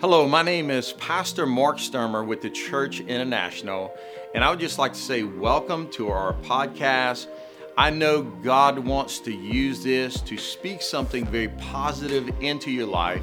Hello, my name is Pastor Mark Stermer with the Church International, and I would just like to say welcome to our podcast. I know God wants to use this to speak something very positive into your life.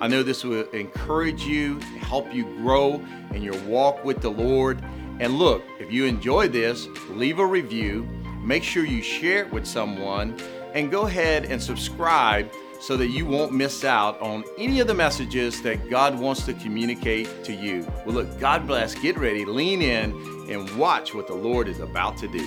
I know this will encourage you, help you grow in your walk with the Lord. And look, if you enjoy this, leave a review, make sure you share it with someone, and go ahead and subscribe so that you won't miss out on any of the messages that God wants to communicate to you. Well, look, God bless. Get ready, lean in, and watch what the Lord is about to do.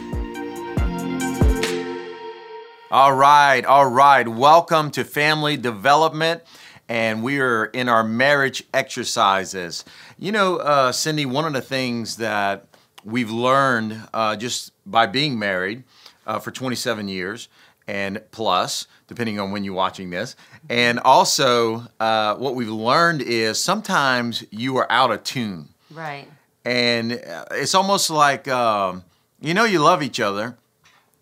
All right, all right. Welcome to Family Development, and we are in our marriage exercises. You know, uh, Cindy, one of the things that we've learned uh, just by being married uh, for 27 years and plus depending on when you're watching this. And also, uh, what we've learned is sometimes you are out of tune. Right. And uh, it's almost like, um, you know, you love each other,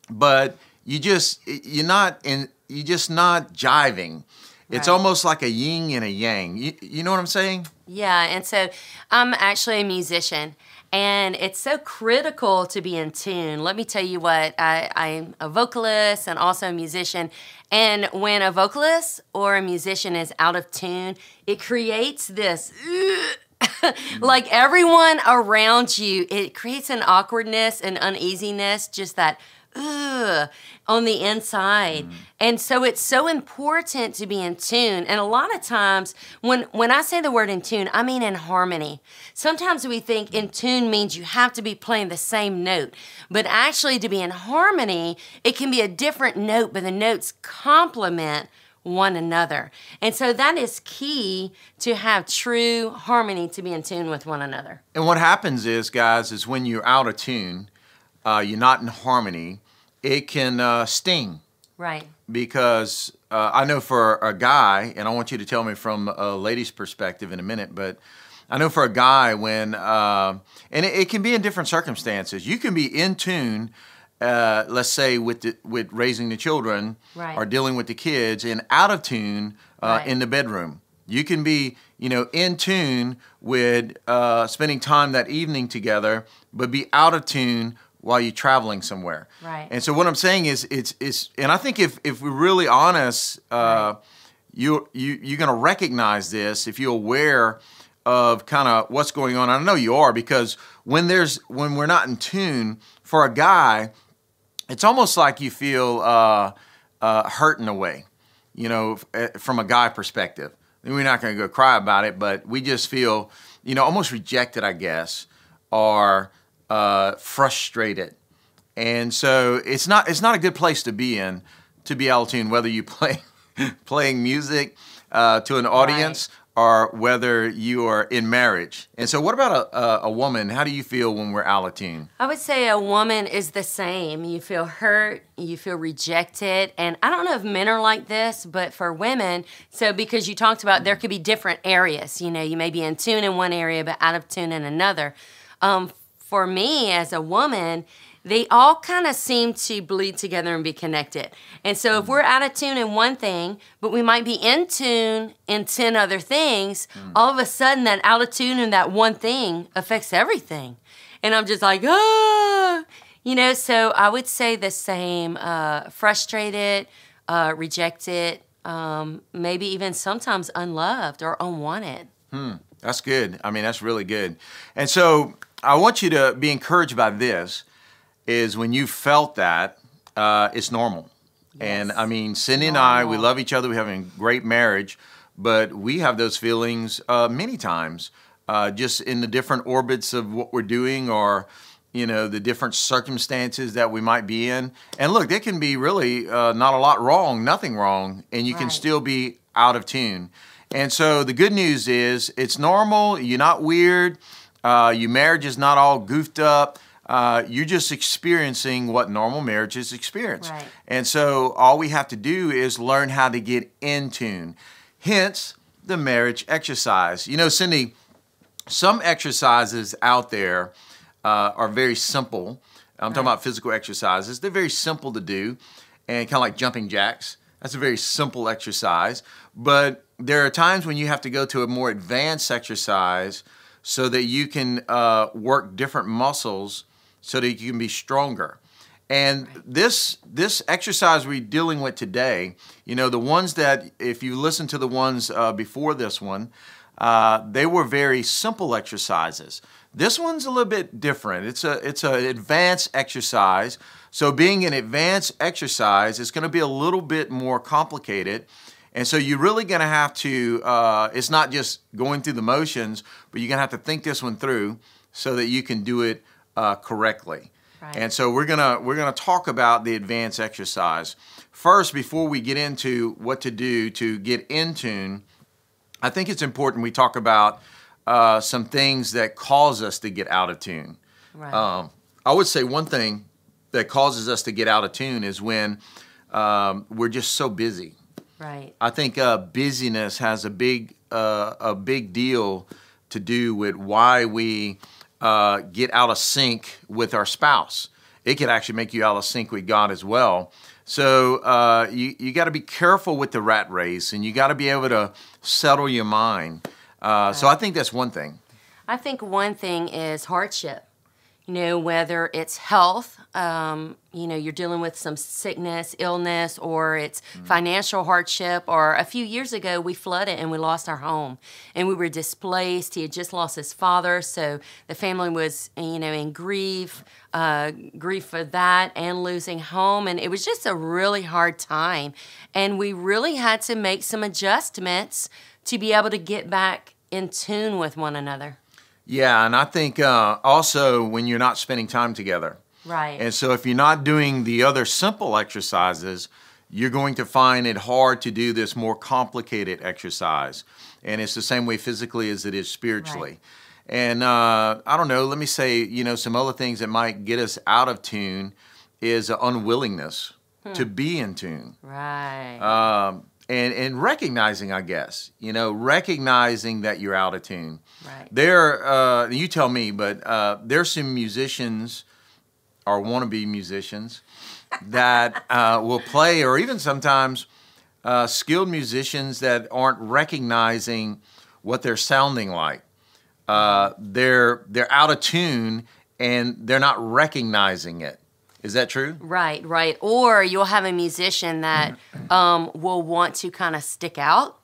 but you just, you're not in, you're just not jiving. It's right. almost like a yin and a yang. You, you know what I'm saying? Yeah. And so I'm actually a musician and it's so critical to be in tune. Let me tell you what, I, I'm a vocalist and also a musician. And when a vocalist or a musician is out of tune, it creates this. like everyone around you, it creates an awkwardness and uneasiness, just that ugh, on the inside. Mm. And so it's so important to be in tune. And a lot of times when when I say the word in tune, I mean in harmony. Sometimes we think in tune means you have to be playing the same note. But actually to be in harmony, it can be a different note, but the notes complement one another. And so that is key to have true harmony to be in tune with one another. And what happens is, guys, is when you're out of tune, uh, you're not in harmony, it can uh, sting. Right. Because uh, I know for a guy, and I want you to tell me from a lady's perspective in a minute, but I know for a guy when, uh, and it, it, can be in different circumstances. You can be in tune, uh, let's say with the, with raising the children right. or dealing with the kids, and out of tune uh, right. in the bedroom. You can be, you know, in tune with uh, spending time that evening together, but be out of tune while you're traveling somewhere. Right. And so what I'm saying is it's it's and I think if if we're really honest, uh, right. you you you're gonna recognize this if you're aware of kind of what's going on. I know you are because when there's when we're not in tune for a guy, it's almost like you feel uh, uh, hurt in a way, you know, eh, from a guy perspective. We're not going to go cry about it, but we just feel, you know, almost rejected, I guess, or uh, frustrated. And so it's not it's not a good place to be in to be out of tune whether you play playing music uh, to an audience right. or whether you are in marriage. And so, what about a, a, a, woman? How do you feel when we're out of tune? I would say a woman is the same. You feel hurt, you feel rejected. And I don't know if men are like this, but for women, so because you talked about there could be different areas, you know, you may be in tune in one area, but out of tune in another. Um, for me as a woman, they all kind of seem to bleed together and be connected. And so if we're out of tune in one thing, but we might be in tune in 10 other things, mm. all of a sudden that out of tune in that one thing affects everything. And I'm just like, ah, you know, so I would say the same uh, frustrated, uh, rejected, um, maybe even sometimes unloved or unwanted. Hmm. That's good. I mean, that's really good. And so I want you to be encouraged by this is when you felt that, uh, it's normal. Yes. And I mean, Cindy and I, we love each other. We have a great marriage, but we have those feelings uh, many times, uh, just in the different orbits of what we're doing or, you know, the different circumstances that we might be in. And look, there can be really uh, not a lot wrong, nothing wrong, and you right. can still be out of tune. And so the good news is it's normal. You're not weird. Uh, your marriage is not all goofed up. Uh, you're just experiencing what normal marriages experience. Right. And so all we have to do is learn how to get in tune. Hence, the marriage exercise. You know, Cindy, some exercises out there uh, are very simple. I'm right. talking about physical exercises. They're very simple to do and kind of like jumping jacks. That's a very simple exercise. But there are times when you have to go to a more advanced exercise so that you can uh, work different muscles so that you can be stronger. And this this exercise we're dealing with today, you know, the ones that if you listen to the ones uh, before this one, uh, they were very simple exercises. This one's a little bit different. It's a it's an advanced exercise. So being an advanced exercise, it's going to be a little bit more complicated. And so you're really going to have to. Uh, it's not just going through the motions, but you're going to have to think this one through so that you can do it uh, correctly. Right. And so we're gonna we're gonna talk about the advanced exercise first before we get into what to do to get in tune. I think it's important we talk about uh, some things that cause us to get out of tune. Right. Um, I would say one thing that causes us to get out of tune is when um, we're just so busy. Right. I think uh, busyness has a big uh, a big deal to do with why we uh, get out of sync with our spouse. It could actually make you out of sync with God as well. So uh, you you got to be careful with the rat race, and you got to be able to settle your mind. Uh, so I think that's one thing. I think one thing is hardship. You know, whether it's health, um, you know, you're dealing with some sickness, illness, or it's financial hardship. Or a few years ago, we flooded and we lost our home and we were displaced. He had just lost his father, so the family was, you know, in grief, uh, grief for that and losing home. And it was just a really hard time. And we really had to make some adjustments to be able to get back in tune with one another. Yeah, and I think uh, also when you're not spending time together. Right. And so if you're not doing the other simple exercises, you're going to find it hard to do this more complicated exercise. And it's the same way physically as it is spiritually. Right. And uh, I don't know, let me say, you know, some other things that might get us out of tune is an unwillingness to be in tune. right. Um, and, and recognizing, I guess, you know, recognizing that you're out of tune. right. There, uh, you tell me, but uh, there's some musicians or wannabe musicians that uh, will play, or even sometimes uh, skilled musicians that aren't recognizing what they're sounding like. Uh, they're they're out of tune and they're not recognizing it. Is that true? Right, right. Or you'll have a musician that um, will want to kind of stick out,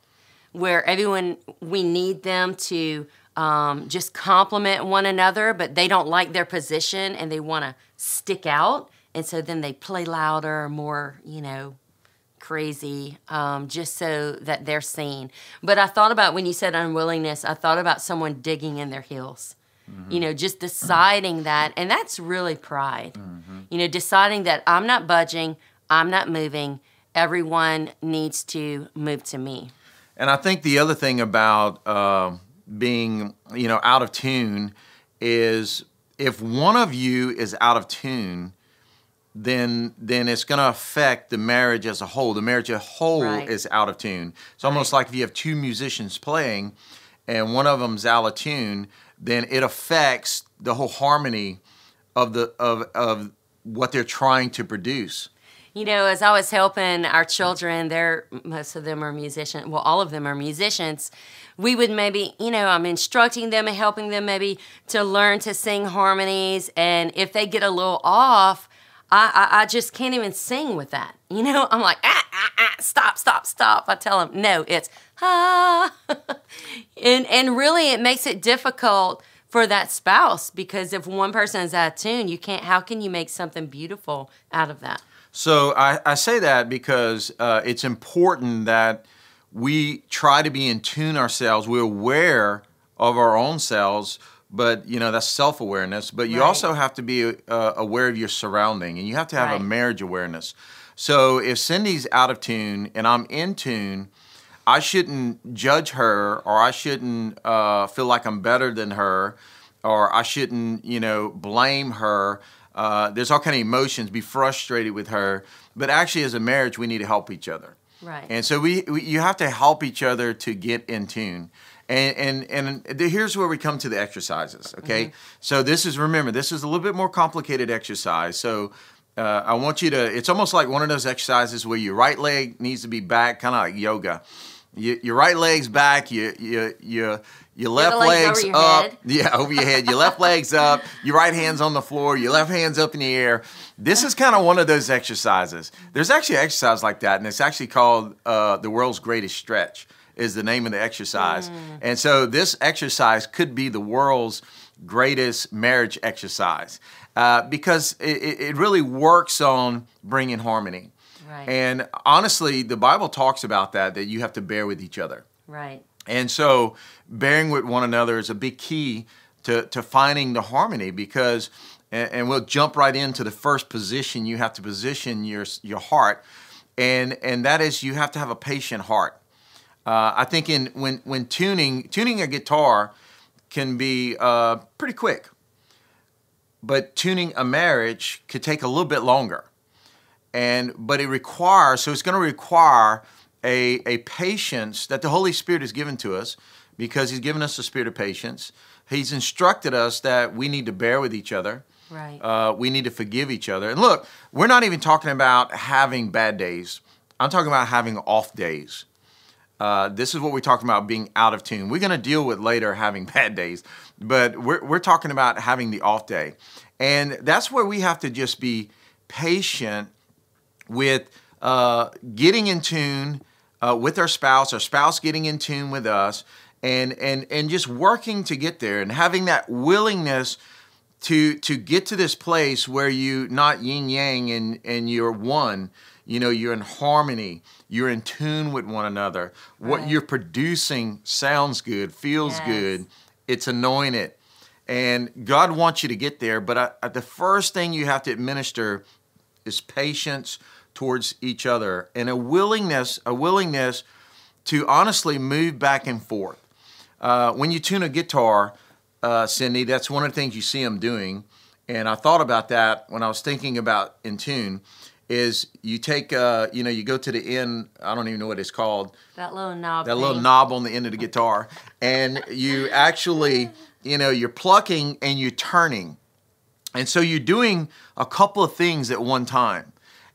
where everyone, we need them to um, just compliment one another, but they don't like their position and they want to stick out. And so then they play louder, more, you know, crazy, um, just so that they're seen. But I thought about when you said unwillingness, I thought about someone digging in their heels. Mm-hmm. You know, just deciding mm-hmm. that, and that's really pride. Mm-hmm. You know, deciding that I'm not budging, I'm not moving, everyone needs to move to me. And I think the other thing about uh, being, you know, out of tune is if one of you is out of tune, then then it's going to affect the marriage as a whole. The marriage as a whole Right. is out of tune. It's almost like if you have two musicians playing, and one of them's out of tune, then it affects the whole harmony of the of of what they're trying to produce. You know, as I was helping our children, they're most of them are musicians. Well, all of them are musicians. We would maybe, you know, I'm instructing them and helping them maybe to learn to sing harmonies. And if they get a little off, I, I, I just can't even sing with that. You know, I'm like, ah, stop, stop, stop. I tell them, no, it's ah. and and really, it makes it difficult for that spouse because if one person is out of tune, you can't. How can you make something beautiful out of that? So I, I say that because uh, it's important that we try to be in tune ourselves. We're aware of our own selves, but you know that's self-awareness. But you Right. also have to be uh, aware of your surrounding, and you have to have a marriage awareness. So if Cindy's out of tune and I'm in tune, I shouldn't judge her, or I shouldn't uh, feel like I'm better than her, or I shouldn't, you know, blame her. Uh, there's all kind of emotions, be frustrated with her. But actually, as a marriage, we need to help each other. Right. And so we, we you have to help each other to get in tune. And and and the, here's where we come to the exercises. Okay. So this is remember this is a little bit more complicated exercise. So uh, I want you to. It's almost like one of those exercises where your right leg needs to be back, kind of like yoga. You, your right leg's back. You you you your left legs leg's your up. head. Yeah, over your head. Your left leg's up. Your right hand's on the floor. Your left hand's up in the air. This is kind of one of those exercises. There's actually an exercise like that, and it's actually called uh, the world's greatest stretch. Is the name of the exercise, and so this exercise could be the world's greatest marriage exercise uh, because it, it it really works on bringing harmony. Right. And honestly, the Bible talks about that, that you have to bear with each other. Right. And so, bearing with one another is a big key to, to finding the harmony because, and, and we'll jump right into the first position you have to position your, your heart, and, and that is you have to have a patient heart. Uh, I think in when, when tuning, tuning a guitar can be uh, pretty quick, but tuning a marriage could take a little bit longer. And but it requires so it's going to require a, a patience that the holy spirit has given to us because he's given us the spirit of patience. He's instructed us that we need to bear with each other. Right. uh, we need to forgive each other. And look we're not even talking about having bad days. I'm talking about having off days uh, this is what we're talking about being out of tune. We're going to deal with later having bad days, but we're, we're talking about having the off day. And that's where we have to just be patient with uh, getting in tune uh, with our spouse, our spouse getting in tune with us, and, and, and just working to get there and having that willingness to to get to this place where you not yin yang and and you're one you know you're in harmony you're in tune with one another what you're producing sounds good feels Yes. good it's anointed and god wants you to get there but I, I- the first thing you have to administer is patience towards each other and a willingness a willingness to honestly move back and forth uh, when you tune a guitar, uh, Cindy, that's one of the things you see them doing. And I thought about that when I was thinking about in tune. Is you take, uh, you know, you go to the end. I don't even know what it's called. That little knob. That little knob on the end of the guitar, and you actually, you know, you're plucking and you're turning, and so you're doing a couple of things at one time.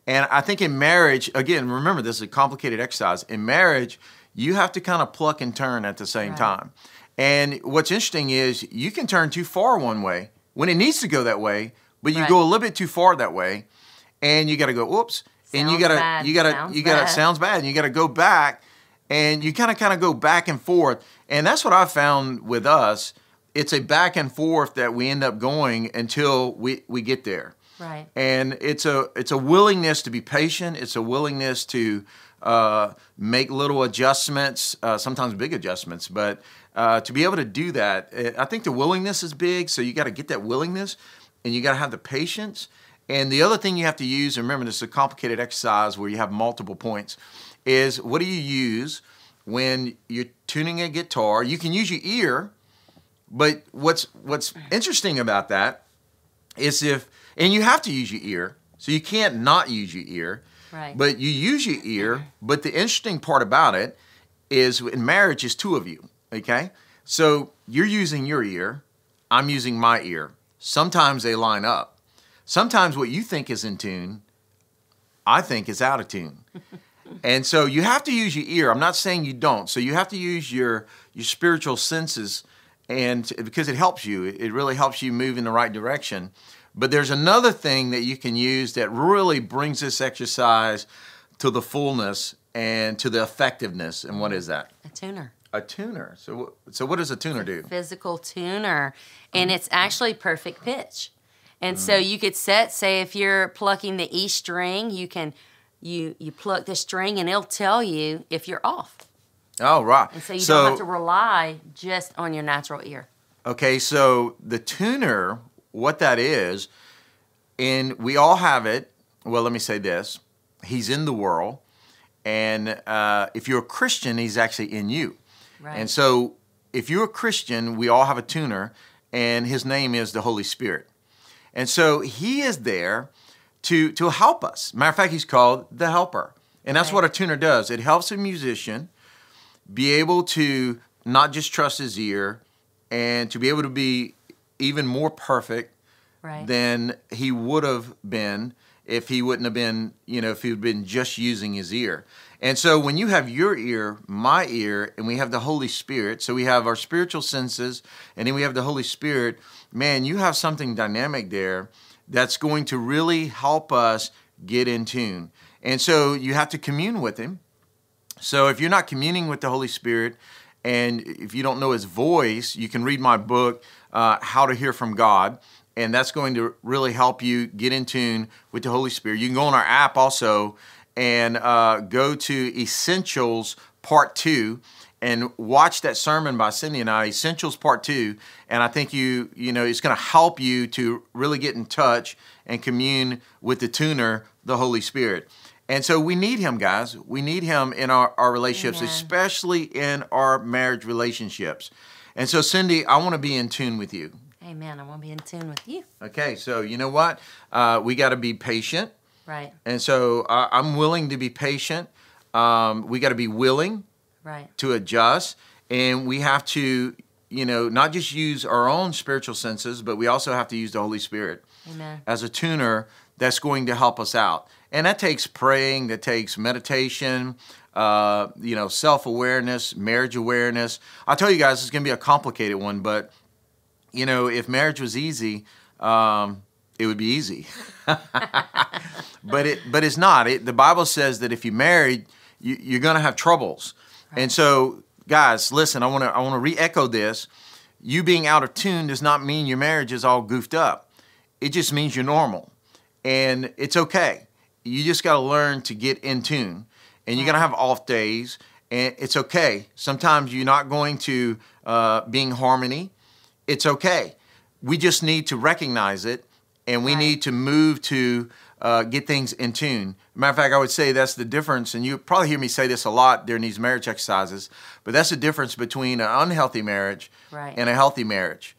And I think in marriage, again, remember this is a complicated exercise. In marriage, you have to kind of pluck and turn at the same Right. time. And what's interesting is you can turn too far one way when it needs to go that way, but you Right. go a little bit too far that way, and you got to go whoops, and you got to bad. you got to Sounds you got to bad. sounds bad, and you got to go back, and you kind of kind of go back and forth, and that's what I found with us. It's a back and forth that we end up going until we we get there Right. and it's a it's a willingness to be patient. It's a willingness to uh, make little adjustments, uh, sometimes big adjustments, but uh, to be able to do that, eh, I think the willingness is big. So you got to get that willingness, and you got to have the patience. And the other thing you have to use, and remember, this is a complicated exercise where you have multiple points, is what do you use when you're tuning a guitar? You can use your ear, but what's what's interesting about that is if and you have to use your ear so you can't not use your ear Right. but you use your ear but the interesting part about it is in marriage is two of you okay so you're using your ear i'm using my ear sometimes they line up sometimes what you think is in tune i think is out of tune. And so you have to use your ear. I'm not saying you don't. So you have to use your your spiritual senses and because it helps you. It really helps you move in the right direction. But there's another thing that you can use that really brings this exercise to the fullness and to the effectiveness. And what is that? A tuner. a tuner. So so what does a tuner do? Physical tuner. And mm. it's actually perfect pitch. And so Mm. you could set, say if you're plucking the E string, you can you you pluck the string and it'll tell you if you're off. oh right And so you don't have to rely just on your natural ear. Okay, so the tuner, what that is, and we all have it. Well, let me say this: He's in the world, and uh, if you're a Christian, He's actually in you. Right. And so, if you're a Christian, we all have a tuner, and His name is the Holy Spirit. And so He is there to to help us. Matter of fact, He's called the Helper, and that's Right. what a tuner does. It helps a musician be able to not just trust his ear and to be able to be even more perfect right. than he would have been if he wouldn't have been, you know, if he'd been just using his ear. And so when you have your ear, my ear, and we have the Holy Spirit, so we have our spiritual senses, and then we have the Holy Spirit, man, you have something dynamic there that's going to really help us get in tune. And so you have to commune with Him. So if you're not communing with the Holy Spirit, and if you don't know His voice, you can read my book, uh, How to Hear from God and that's going to really help you get in tune with the Holy Spirit. You can go on our app also and uh, go to Essentials Part 2 and watch that sermon by Cindy and I, Essentials Part 2, and I think you, you know, it's going to help you to really get in touch and commune with the tuner, the Holy Spirit. And so we need him, guys. We need him in our, our relationships, Amen. especially in our marriage relationships. And so, Cindy, I want to be in tune with you. Amen. I want to be in tune with you. Okay, so you know what? Uh, we got to be patient. Right. And so uh, I'm willing to be patient. Um, we got to be willing. Right. To adjust, and we have to, you know, not just use our own spiritual senses, but we also have to use the Holy Spirit Amen. as a tuner that's going to help us out. And that takes praying, that takes meditation, uh, you know, self awareness, marriage awareness. I'll tell you guys, it's going to be a complicated one, but you know, if marriage was easy, um, it would be easy. but it but it's not. It, the Bible says that if you married, you, you're going to have troubles. Right. And so, guys, listen. I want to I want to re-echo this. You being out of tune does not mean your marriage is all goofed up. It just means you're normal, and it's okay. You just got to learn to get in tune, and you're going to have off days, and it's okay. Sometimes you're not going to uh, be in harmony it's okay. We just need to recognize it and we right. need to move to uh, get things in tune. Matter of fact, I would say that's the difference, and you probably hear me say this a lot during these marriage exercises, but that's the difference between an unhealthy marriage right. and a healthy marriage.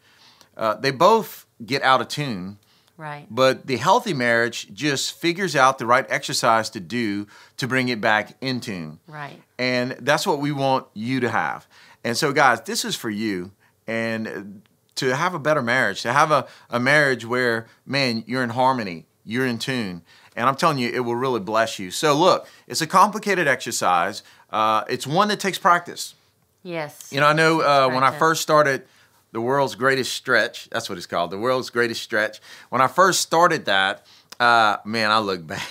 Uh, they both get out of tune. Right. But the healthy marriage just figures out the right exercise to do to bring it back in tune. Right. And that's what we want you to have. And so, guys, this is for you. And to have a better marriage, to have a, a marriage where, man, you're in harmony, you're in tune. And I'm telling you, it will really bless you. So, look, it's a complicated exercise. Uh, it's one that takes practice. Yes. You know, I know uh, when I first started the world's greatest stretch, that's what it's called, the world's greatest stretch. When I first started that, uh, man, I look bad.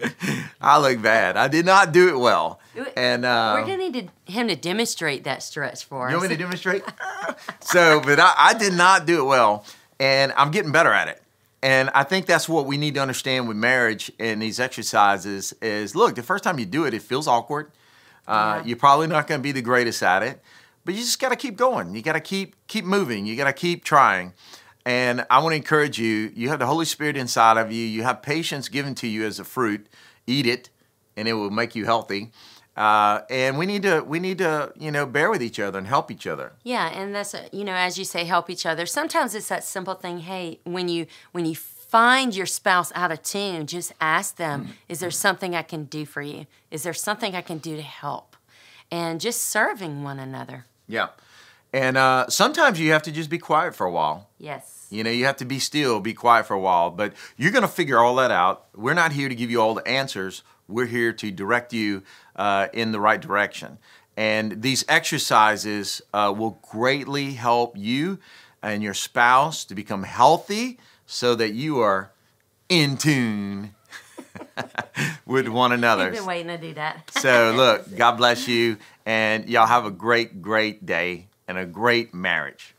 I look bad. I did not do it well. And uh, we're gonna need to, him to demonstrate that stretch for you us. You want me to demonstrate? so, but I, I did not do it well, and I'm getting better at it. And I think that's what we need to understand with marriage and these exercises is look, the first time you do it, it feels awkward. Uh, yeah. You're probably not going to be the greatest at it, but you just got to keep going. You got to keep keep moving. You got to keep trying. And I want to encourage you. You have the Holy Spirit inside of you. You have patience given to you as a fruit. Eat it, and it will make you healthy. Uh, and we need to we need to you know bear with each other and help each other. Yeah, and that's you know as you say, help each other. Sometimes it's that simple thing. Hey, when you when you find your spouse out of tune, just ask them, mm-hmm. "Is there something I can do for you? Is there something I can do to help?" And just serving one another. Yeah, and uh, sometimes you have to just be quiet for a while. Yes. You know, you have to be still, be quiet for a while, but you're going to figure all that out. We're not here to give you all the answers. We're here to direct you uh, in the right direction. And these exercises uh, will greatly help you and your spouse to become healthy so that you are in tune with one another. I've been waiting to do that. so, look, God bless you, and y'all have a great, great day and a great marriage.